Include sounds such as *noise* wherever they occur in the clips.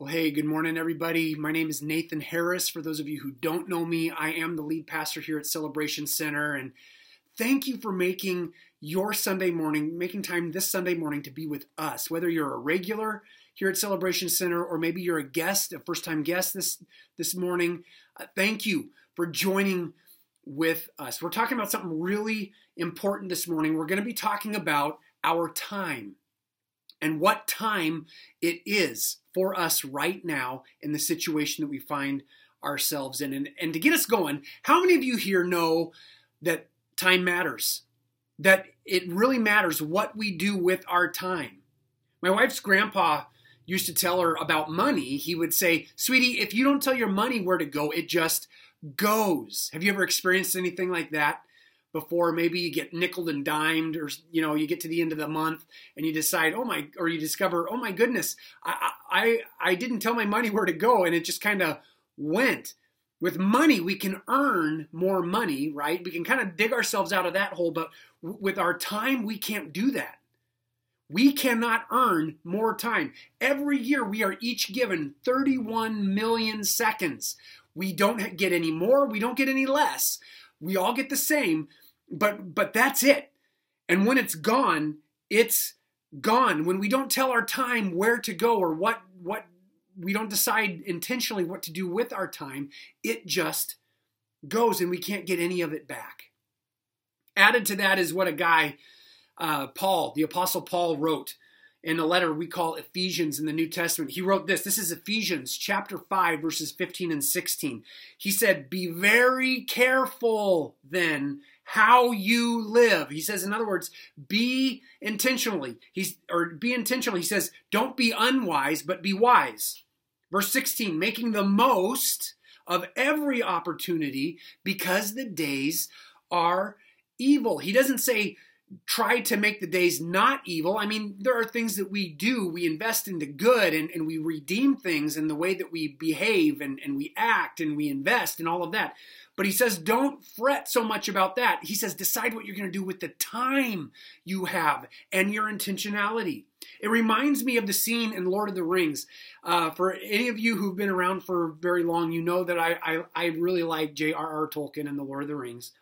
Well, hey, good morning, everybody. My name is Nathan Harris. For those of you who don't know me, I am the lead pastor here at Celebration Center. And thank you for making your Sunday morning, making time this Sunday morning to be with us. Whether you're a regular here at Celebration Center or maybe you're a guest, a first time guest this, this morning, uh, thank you for joining with us. We're talking about something really important this morning. We're going to be talking about our time and what time it is for us right now in the situation that we find ourselves in. And, and to get us going, how many of you here know that time matters? That it really matters what we do with our time. My wife's grandpa used to tell her about money. He would say, Sweetie, if you don't tell your money where to go, it just goes. Have you ever experienced anything like that? Before maybe you get nickel and dimed or you know you get to the end of the month and you decide oh my or you discover oh my goodness i i i didn't tell my money where to go and it just kind of went with money we can earn more money right we can kind of dig ourselves out of that hole but with our time we can't do that we cannot earn more time. Every year we are each given 31 million seconds. We don't get any more, we don't get any less. We all get the same, but but that's it. And when it's gone, it's gone. When we don't tell our time where to go or what what we don't decide intentionally what to do with our time, it just goes and we can't get any of it back. Added to that is what a guy, uh, Paul, the Apostle Paul, wrote in a letter we call Ephesians in the New Testament. He wrote this. This is Ephesians chapter 5, verses 15 and 16. He said, Be very careful then how you live. He says, in other words, be intentionally. He's or be intentional. He says, don't be unwise, but be wise. Verse 16, making the most of every opportunity because the days are evil. He doesn't say try to make the days not evil. I mean, there are things that we do. We invest into good and, and we redeem things in the way that we behave and, and we act and we invest and all of that. But he says, don't fret so much about that. He says, decide what you're going to do with the time you have and your intentionality. It reminds me of the scene in Lord of the Rings. Uh, for any of you who've been around for very long, you know that I, I, I really like J.R.R. Tolkien and the Lord of the Rings.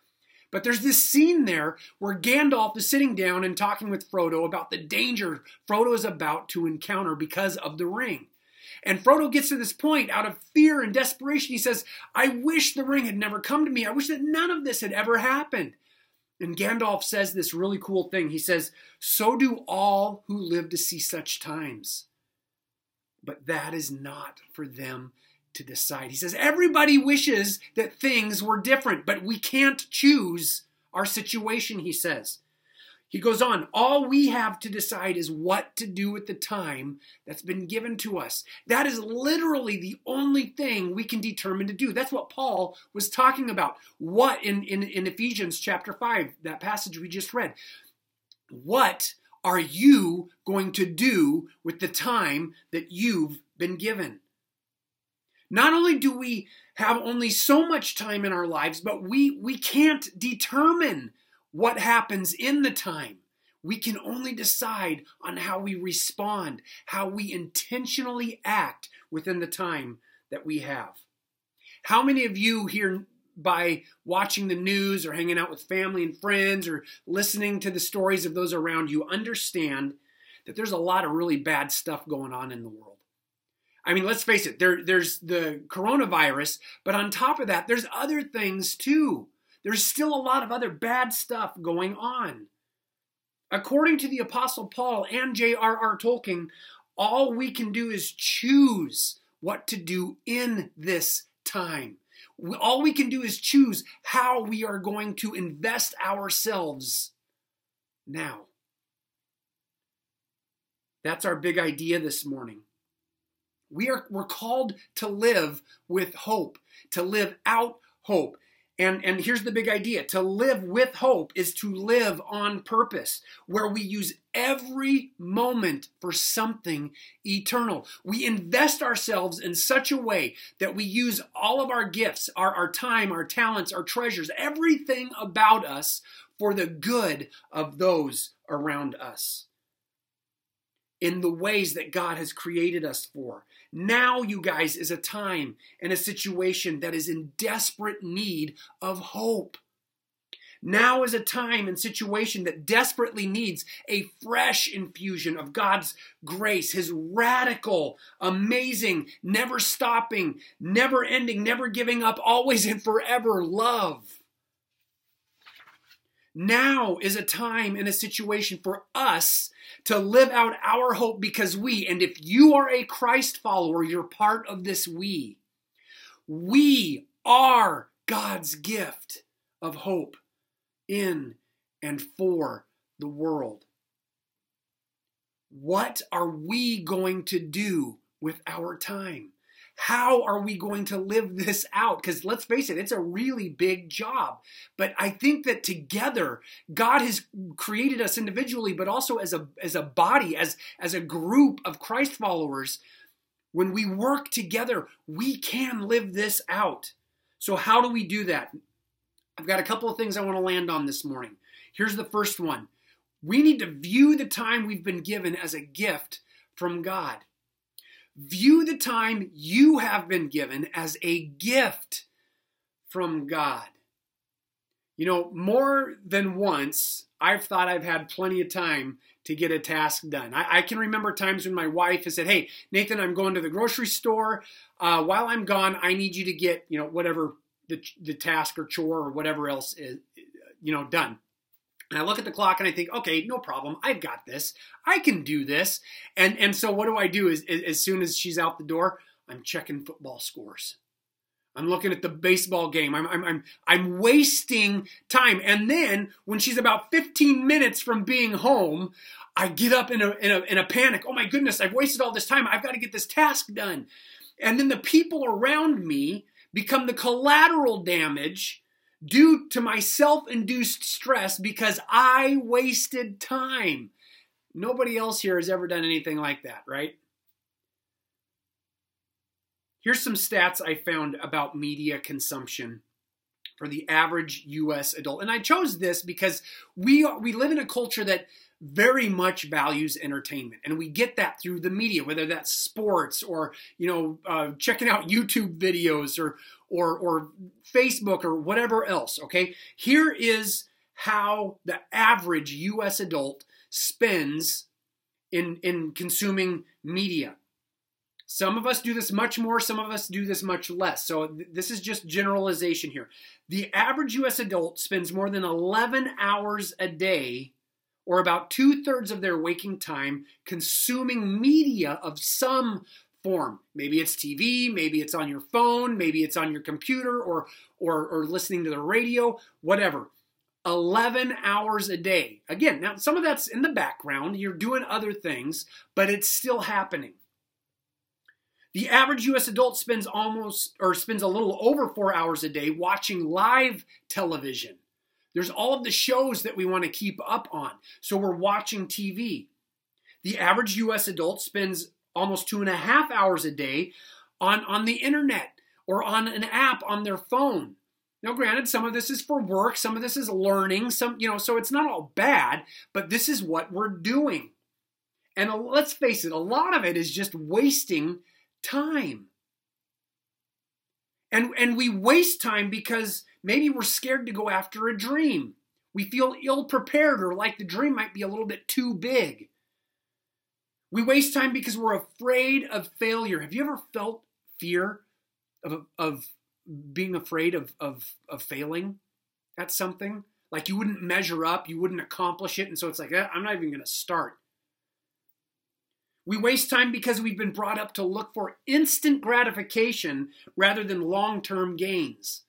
But there's this scene there where Gandalf is sitting down and talking with Frodo about the danger Frodo is about to encounter because of the ring. And Frodo gets to this point out of fear and desperation. He says, I wish the ring had never come to me. I wish that none of this had ever happened. And Gandalf says this really cool thing. He says, So do all who live to see such times. But that is not for them to decide. He says, Everybody wishes that things were different, but we can't choose our situation, he says. He goes on, all we have to decide is what to do with the time that's been given to us. That is literally the only thing we can determine to do. That's what Paul was talking about. What in, in, in Ephesians chapter 5, that passage we just read. What are you going to do with the time that you've been given? Not only do we have only so much time in our lives, but we, we can't determine what happens in the time. We can only decide on how we respond, how we intentionally act within the time that we have. How many of you here, by watching the news or hanging out with family and friends or listening to the stories of those around you, understand that there's a lot of really bad stuff going on in the world? I mean, let's face it, there, there's the coronavirus, but on top of that, there's other things too. There's still a lot of other bad stuff going on. According to the Apostle Paul and J.R.R. Tolkien, all we can do is choose what to do in this time. All we can do is choose how we are going to invest ourselves now. That's our big idea this morning. We are we're called to live with hope, to live out hope. And, and here's the big idea to live with hope is to live on purpose, where we use every moment for something eternal. We invest ourselves in such a way that we use all of our gifts, our, our time, our talents, our treasures, everything about us for the good of those around us. in the ways that God has created us for. Now, you guys, is a time and a situation that is in desperate need of hope. Now is a time and situation that desperately needs a fresh infusion of God's grace, His radical, amazing, never stopping, never ending, never giving up, always and forever love. Now is a time and a situation for us to live out our hope because we, and if you are a Christ follower, you're part of this we. We are God's gift of hope in and for the world. What are we going to do with our time? How are we going to live this out? Because let's face it, it's a really big job. But I think that together, God has created us individually, but also as a, as a body, as, as a group of Christ followers. When we work together, we can live this out. So, how do we do that? I've got a couple of things I want to land on this morning. Here's the first one we need to view the time we've been given as a gift from God. View the time you have been given as a gift from God. You know, more than once, I've thought I've had plenty of time to get a task done. I, I can remember times when my wife has said, Hey, Nathan, I'm going to the grocery store. Uh, while I'm gone, I need you to get, you know, whatever the, the task or chore or whatever else is, you know, done. And I look at the clock and I think, okay, no problem. I've got this. I can do this. And and so what do I do? Is, as soon as she's out the door, I'm checking football scores. I'm looking at the baseball game. I'm, I'm, I'm, I'm wasting time. And then when she's about 15 minutes from being home, I get up in a, in a, in a panic. Oh my goodness, I've wasted all this time. I've got to get this task done. And then the people around me become the collateral damage due to my self induced stress because I wasted time. Nobody else here has ever done anything like that, right? Here's some stats I found about media consumption for the average US adult. And I chose this because we we live in a culture that very much values entertainment. And we get that through the media whether that's sports or you know uh, checking out youtube videos or or or facebook or whatever else okay? Here is how the average us adult spends in in consuming media some of us do this much more some of us do this much less so th- this is just generalization here the average us adult spends more than 11 hours a day or about two thirds of their waking time consuming media of some form. Maybe it's TV, maybe it's on your phone, maybe it's on your computer or, or, or listening to the radio, whatever. 11 hours a day. Again, now some of that's in the background, you're doing other things, but it's still happening. The average US adult spends almost or spends a little over 4 hours a day watching live television. There's all of the shows that we want to keep up on. So we're watching TV. The average US adult spends almost two and a half hours a day on, on the internet or on an app on their phone. Now, granted, some of this is for work, some of this is learning, some, you know, so it's not all bad, but this is what we're doing. And let's face it, a lot of it is just wasting time. And, and we waste time because Maybe we're scared to go after a dream. We feel ill prepared or like the dream might be a little bit too big. We waste time because we're afraid of failure. Have you ever felt fear of, of being afraid of, of, of failing at something? Like you wouldn't measure up, you wouldn't accomplish it, and so it's like, eh, I'm not even going to start. We waste time because we've been brought up to look for instant gratification rather than long term gains.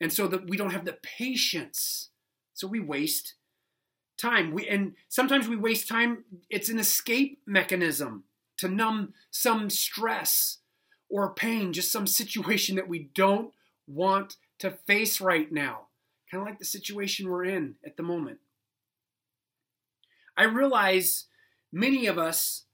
And so that we don't have the patience. So we waste time. We and sometimes we waste time. It's an escape mechanism to numb some stress or pain, just some situation that we don't want to face right now. Kind of like the situation we're in at the moment. I realize many of us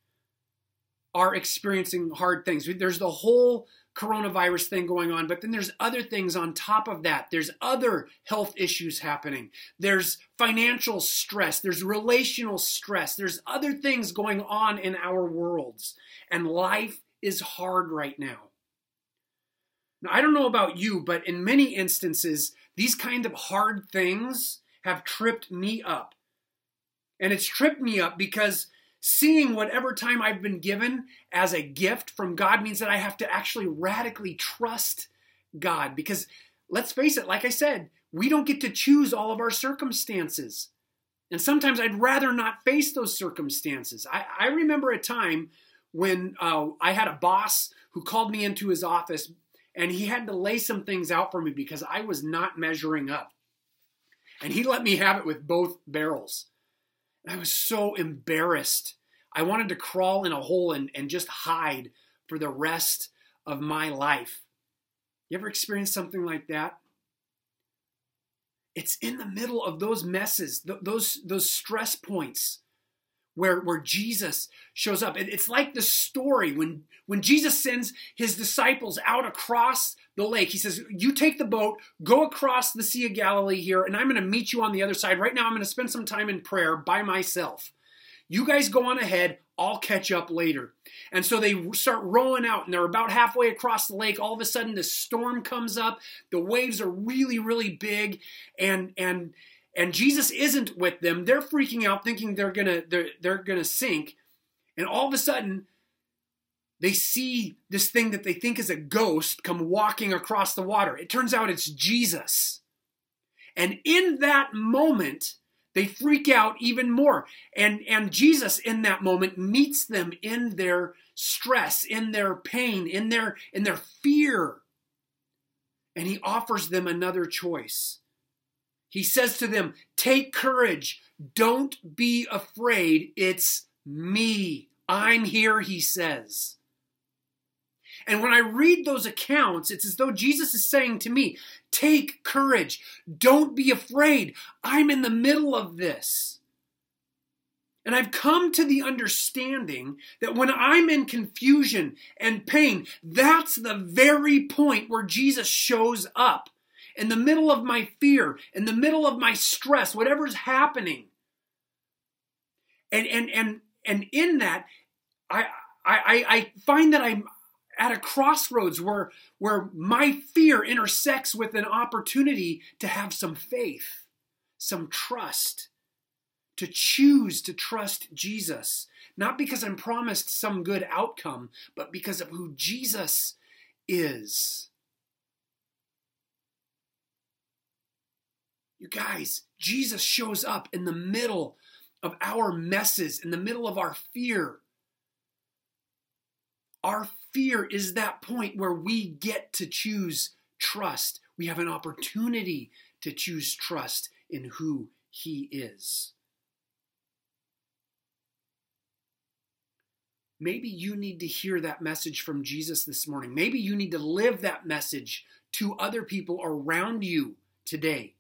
are experiencing hard things. There's the whole coronavirus thing going on, but then there's other things on top of that. There's other health issues happening. There's financial stress. There's relational stress. There's other things going on in our worlds. And life is hard right now. Now, I don't know about you, but in many instances, these kind of hard things have tripped me up. And it's tripped me up because seeing whatever time I've been given as a gift from God means that I have to actually radically trust God. Because let's face it, like I said, we don't get to choose all of our circumstances. And sometimes I'd rather not face those circumstances. I, I remember a time when uh, I had a boss who called me into his office and he had to lay some things out for me because I was not measuring up. And he let me have it with both barrels. I was so embarrassed. I wanted to crawl in a hole and, and just hide for the rest of my life. You ever experienced something like that? It's in the middle of those messes, th- those, those stress points where, where Jesus shows up. it's like the story when, when Jesus sends his disciples out across the lake. He says, You take the boat, go across the Sea of Galilee here, and I'm going to meet you on the other side. Right now, I'm going to spend some time in prayer by myself. You guys go on ahead. I'll catch up later. And so they start rowing out, and they're about halfway across the lake. All of a sudden, the storm comes up. The waves are really, really big, and and and Jesus isn't with them. They're freaking out, thinking they're gonna they're, they're gonna sink. And all of a sudden, they see this thing that they think is a ghost come walking across the water. It turns out it's Jesus. And in that moment, they freak out even more. And, and Jesus, in that moment, meets them in their stress, in their pain, in their, in their fear. And he offers them another choice. He says to them, Take courage. Don't be afraid. It's me. I'm here, he says. And when I read those accounts, it's as though Jesus is saying to me, Take courage. Don't be afraid. I'm in the middle of this. And I've come to the understanding that when I'm in confusion and pain, that's the very point where Jesus shows up. In the middle of my fear, in the middle of my stress, whatever's happening. And and and and in that, I I, I find that I'm at a crossroads where, where my fear intersects with an opportunity to have some faith, some trust, to choose to trust Jesus. Not because I'm promised some good outcome, but because of who Jesus is. You guys, Jesus shows up in the middle of our messes, in the middle of our fear. Our fear is that point where we get to choose trust. We have an opportunity to choose trust in who He is. Maybe you need to hear that message from Jesus this morning. Maybe you need to live that message to other people around you today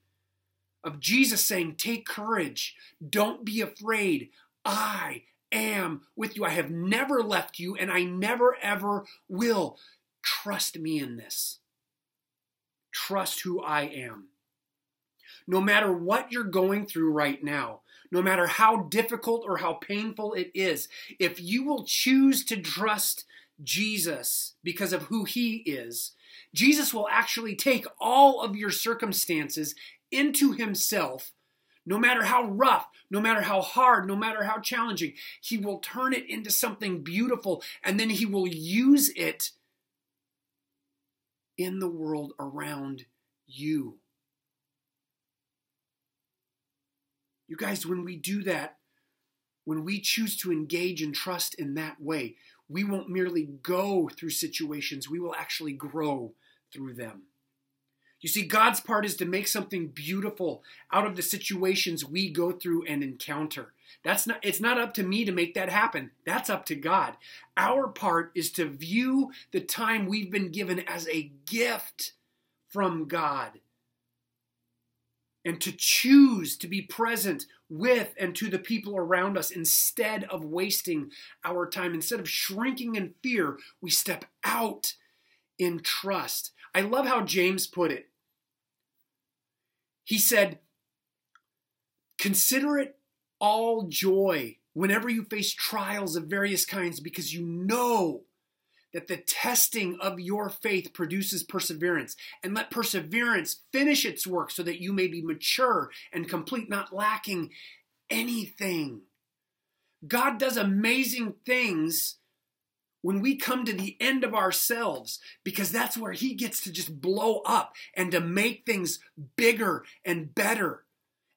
of Jesus saying, Take courage, don't be afraid. I am with you. I have never left you, and I never ever will. Trust me in this. Trust who I am. No matter what you're going through right now, no matter how difficult or how painful it is, if you will choose to trust Jesus because of who he is, Jesus will actually take all of your circumstances into himself no matter how rough, no matter how hard, no matter how challenging, He will turn it into something beautiful and then He will use it in the world around you. You guys, when we do that, when we choose to engage and trust in that way, we won't merely go through situations, we will actually grow through them. You see, God's part is to make something beautiful out of the situations we go through and encounter. That's not it's not up to me to make that happen. That's up to God. Our part is to view the time we've been given as a gift from God and to choose to be present with and to the people around us instead of wasting our time. Instead of shrinking in fear, we step out in trust. I love how James put it. He said, Consider it all joy whenever you face trials of various kinds because you know that the testing of your faith produces perseverance. And let perseverance finish its work so that you may be mature and complete, not lacking anything. God does amazing things when we come to the end of ourselves because that's where He gets to just blow up and to make things bigger and better.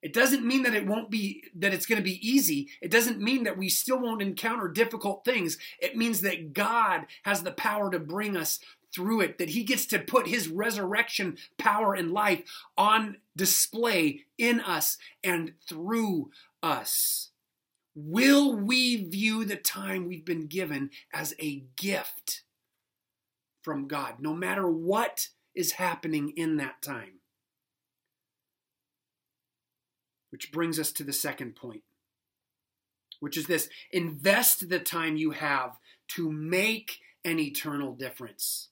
It doesn't mean that it won't be that it's going to be easy. It doesn't mean that we still won't encounter difficult things. It means that God has the power to bring us through it, that he gets to put his resurrection power and life on display in us and through us. Will we view the time we've been given as a gift from God, no matter what is happening in that time? Which brings us to the second point, which is this invest the time you have to make an eternal difference.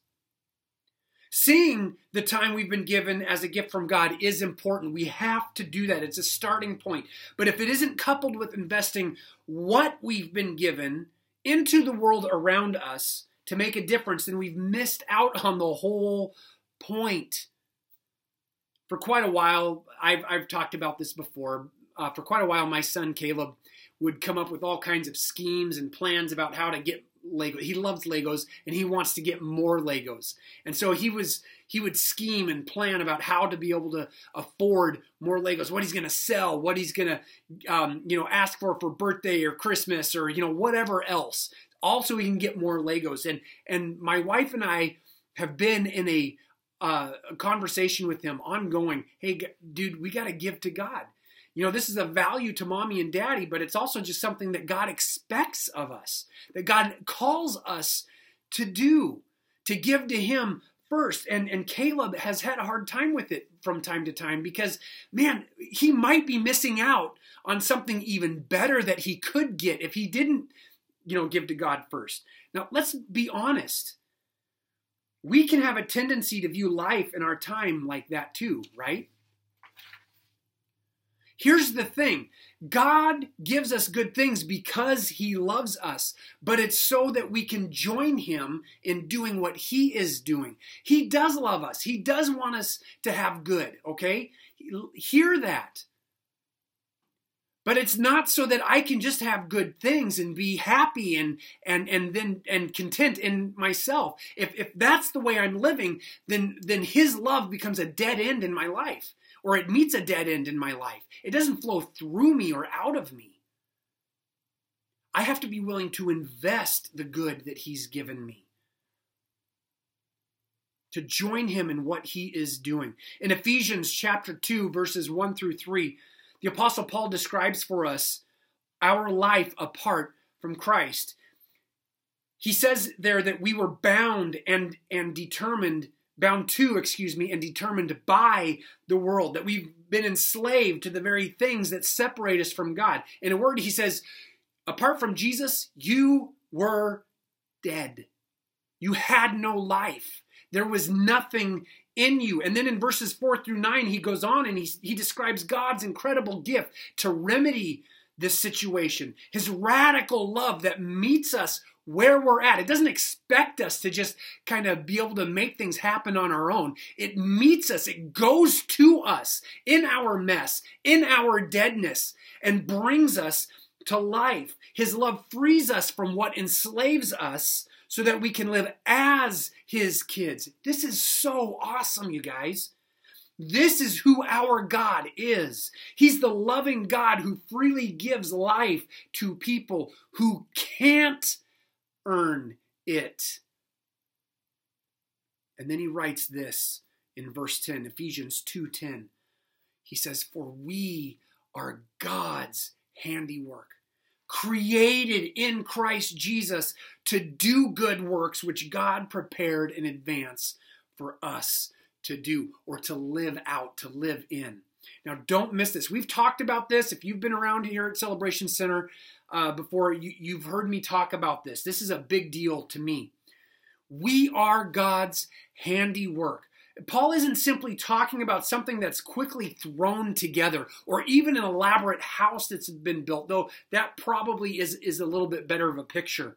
Seeing the time we've been given as a gift from God is important. We have to do that. It's a starting point. But if it isn't coupled with investing what we've been given into the world around us to make a difference, then we've missed out on the whole point for quite a while, I've, I've talked about this before. Uh, for quite a while, my son Caleb would come up with all kinds of schemes and plans about how to get Lego. He loves Legos and he wants to get more Legos. And so he was he would scheme and plan about how to be able to afford more Legos, what he's going to sell, what he's going to um, you know ask for for birthday or Christmas or you know whatever else. Also, he can get more Legos. And and my wife and I have been in a uh, a conversation with him ongoing. Hey, dude, we got to give to God. You know, this is a value to mommy and daddy, but it's also just something that God expects of us, that God calls us to do, to give to Him first. And, and Caleb has had a hard time with it from time to time because, man, he might be missing out on something even better that he could get if he didn't, you know, give to God first. Now, let's be honest we can have a tendency to view life and our time like that too, right? Here's the thing God gives us good things because He loves us, but it's so that we can join Him in doing what He is doing. He does love us, He does want us to have good, okay? Hear that. But it's not so that I can just have good things and be happy and and and then and content in myself. If if that's the way I'm living, then then his love becomes a dead end in my life or it meets a dead end in my life. It doesn't flow through me or out of me. I have to be willing to invest the good that he's given me. To join him in what he is doing. In Ephesians chapter 2 verses 1 through 3, the Apostle Paul describes for us our life apart from Christ. He says there that we were bound and, and determined, bound to, excuse me, and determined by the world, that we've been enslaved to the very things that separate us from God. In a word, he says, apart from Jesus, you were dead. You had no life. There was nothing in you. And then in verses 4 through 9, he goes on and he, he describes God's incredible gift to remedy this situation, his radical love that meets us where we're at. It doesn't expect us to just kind of be able to make things happen on our own. It meets us, it goes to us in our mess, in our deadness, and brings us to life. His love frees us from what enslaves us so that we can live as his kids. This is so awesome, you guys. This is who our God is. He's the loving God who freely gives life to people who can't earn it. And then he writes this in verse 10, Ephesians 2:10. He says, "For we are God's handiwork, created in Christ Jesus to do good works which God prepared in advance for us to do or to live out, to live in. Now, don't miss this. We've talked about this. If you've been around here at Celebration Center uh, before, you, you've heard me talk about this. This is a big deal to me. We are God's handiwork. Paul isn't simply talking about something that's quickly thrown together or even an elaborate house that's been built, though that probably is, is a little bit better of a picture.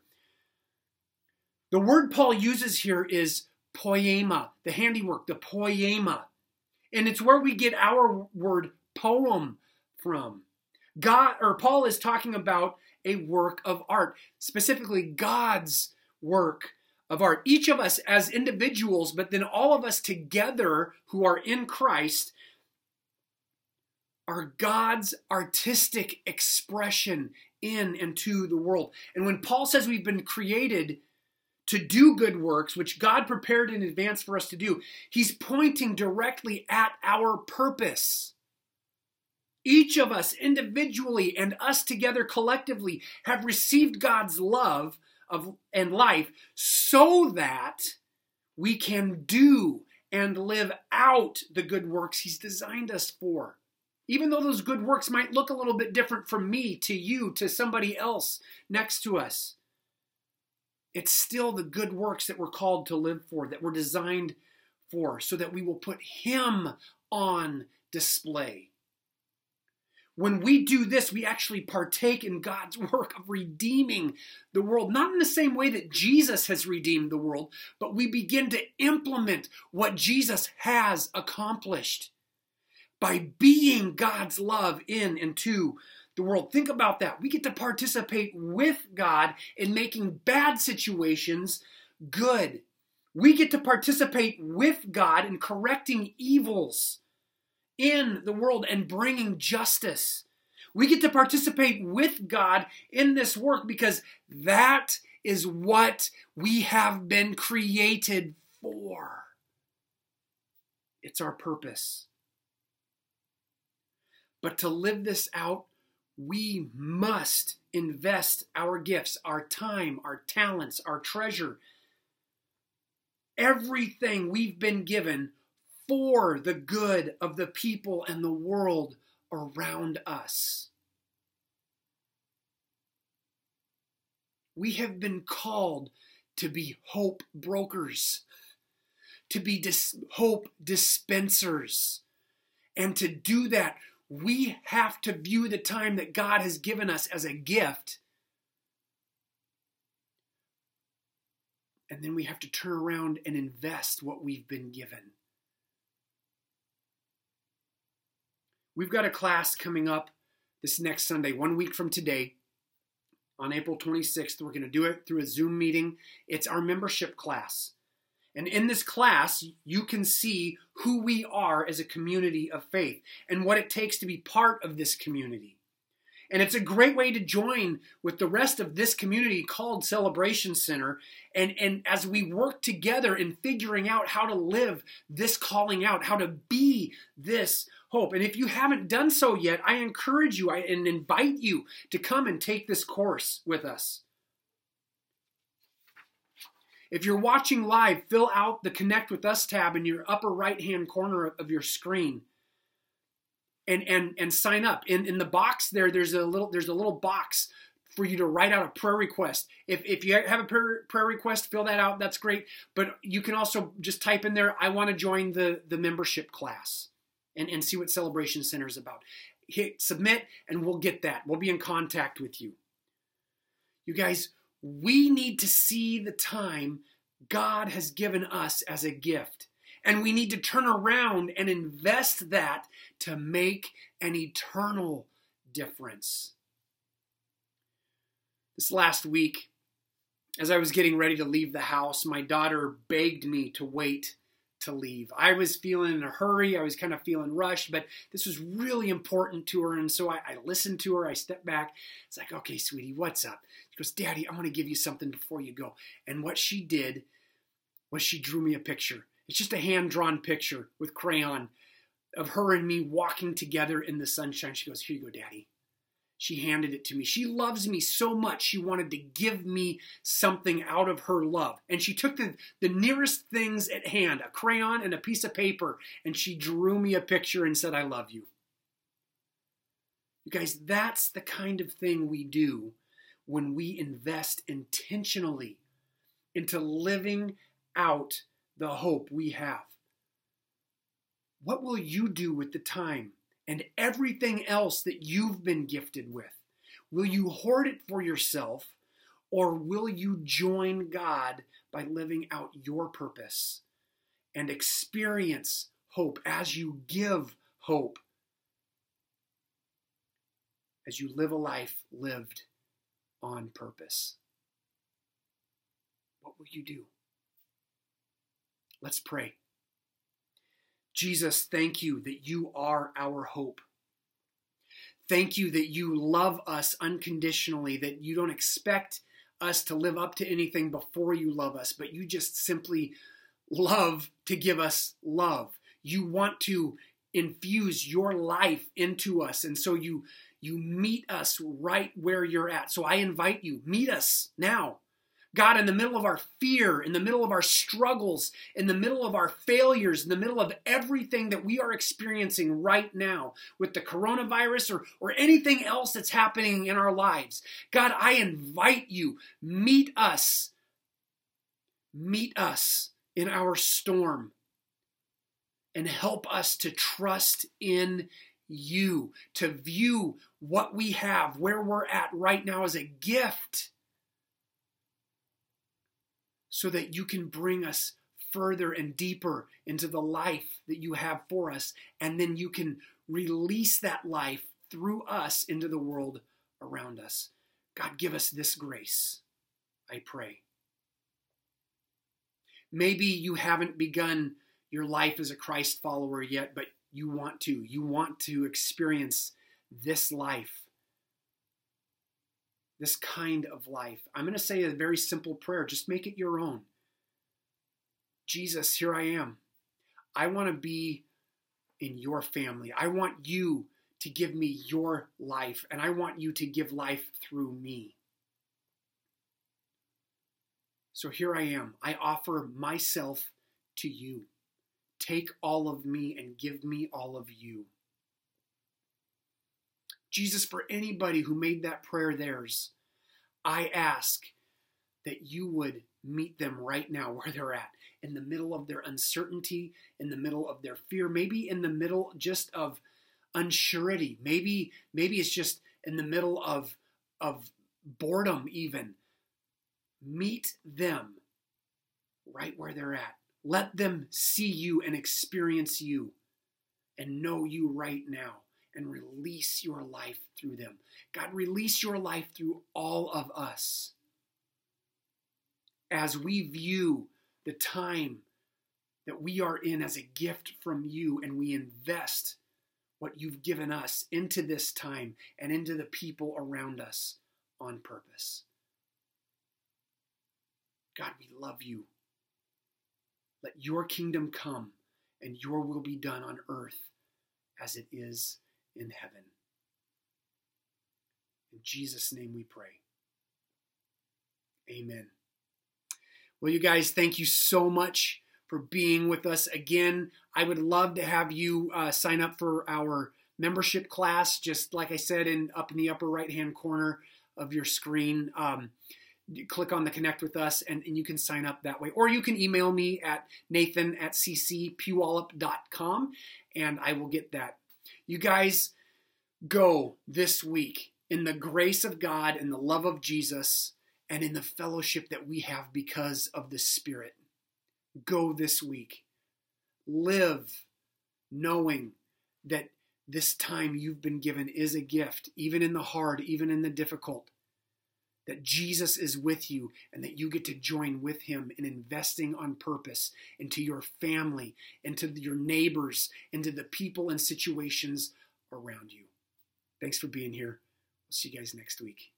The word Paul uses here is poema, the handiwork, the poema. And it's where we get our word poem from. God or Paul is talking about a work of art, specifically God's work of art. Each of us as individuals, but then all of us together who are in Christ are God's artistic expression in and to the world. And when Paul says we've been created to do good works, which God prepared in advance for us to do, he's pointing directly at our purpose. Each of us individually and us together collectively have received God's love of and life so that we can do and live out the good works he's designed us for. Even though those good works might look a little bit different from me to you to somebody else next to us. It's still the good works that we're called to live for, that we're designed for, so that we will put Him on display. When we do this, we actually partake in God's *laughs* work of redeeming the world, not in the same way that Jesus has redeemed the world, but we begin to implement what Jesus has accomplished by being God's love in and to the world. Think about that. We get to participate with God in making bad situations good. We get to participate with God in correcting evils in the world and bringing justice. We get to participate with God in this work because that is what we have been created for. It's our purpose. But to live this out we must invest our gifts, our time, our talents, our treasure, everything we've been given for the good of the people and the world around us. We have been called to be hope brokers, to be dis- hope dispensers. And to do that, we have to view the time that God has given us as a gift. And then we have to turn around and invest what we've been given. We've got a class coming up this next Sunday, one week from today, on April 26th. We're going to do it through a Zoom meeting. It's our membership class. And in this class, you can see who we are as a community of faith and what it takes to be part of this community. And it's a great way to join with the rest of this community called Celebration Center. And, and as we work together in figuring out how to live this calling out, how to be this hope. And if you haven't done so yet, I encourage you and invite you to come and take this course with us. If you're watching live, fill out the Connect with Us tab in your upper right hand corner of your screen. And, and, and sign up. In, in the box there, there's a little there's a little box for you to write out a prayer request. If, if you have a prayer, prayer request, fill that out. That's great. But you can also just type in there, I want to join the, the membership class and, and see what Celebration Center is about. Hit submit, and we'll get that. We'll be in contact with you. You guys, we need to see the time God has given us as a gift. And we need to turn around and invest that to make an eternal difference. This last week, as I was getting ready to leave the house, my daughter begged me to wait to leave. I was feeling in a hurry. I was kind of feeling rushed, but this was really important to her. And so I, I listened to her. I stepped back. It's like, okay, sweetie, what's up? She goes, Daddy, I want to give you something before you go. And what she did was she drew me a picture. It's just a hand drawn picture with crayon of her and me walking together in the sunshine. She goes, Here you go, Daddy. She handed it to me. She loves me so much, she wanted to give me something out of her love. And she took the, the nearest things at hand a crayon and a piece of paper and she drew me a picture and said, I love you. You guys, that's the kind of thing we do when we invest intentionally into living out the hope we have. What will you do with the time and everything else that you've been gifted with? Will you hoard it for yourself or will you join God by living out your purpose and experience hope as you give hope? As you live a life lived on purpose. What will you do? Let's pray. Jesus, thank you that you are our hope. Thank you that you love us unconditionally, that you don't expect us to live up to anything before you love us, but you just simply love to give us love. You want to infuse your life into us, and so you you meet us right where you're at. So I invite you, meet us now. God, in the middle of our fear, in the middle of our struggles, in the middle of our failures, in the middle of everything that we are experiencing right now with the coronavirus or, or anything else that's happening in our lives, God, I invite you, meet us. Meet us in our storm and help us to trust in you, to view what we have, where we're at right now as a gift so that you can bring us further and deeper into the life that you have for us. And then you can release that life through us into the world around us. God, give us this grace, I pray. Maybe you haven't begun your life as a Christ follower yet, but you want to. You want to experience this life this kind of life. I'm going to say a very simple prayer. Just make it your own. Jesus, here I am. I want to be in your family. I want you to give me your life, and I want you to give life through me. So here I am. I offer myself to you. Take all of me and give me all of you. Jesus, for anybody who made that prayer theirs, I ask that you would meet them right now where they're at, in the middle of their uncertainty, in the middle of their fear, maybe in the middle just of unsurety. Maybe maybe it's just in the middle of of boredom even. Meet them right where they're at. Let them see you and experience you and know you right now and release your life through them. God, release your life through all of us as we view the time that we are in as a gift from you and we invest what you've given us into this time and into the people around us on purpose. God, we love you. Let your kingdom come and your will be done on earth as it is in heaven. In Jesus' name we pray. Amen. Well, you guys, thank you so much for being with us again. I would love to have you uh, sign up for our membership class, just like I said, in up in the upper right hand corner of your screen. Um, click on the connect with us and, and, you can sign up that way. Or you can email me at nathan at ccpuyallup.com and I will get that. You guys go this week in the grace of God and the love of Jesus and in the fellowship that we have because of the Spirit. Go this week. Live knowing that this time you've been given is a gift, even in the hard, even in the difficult. That Jesus is with you and that you get to join with him in investing on purpose into your family, into your neighbors, into the people and situations around you. Thanks for being here. We'll see you guys next week.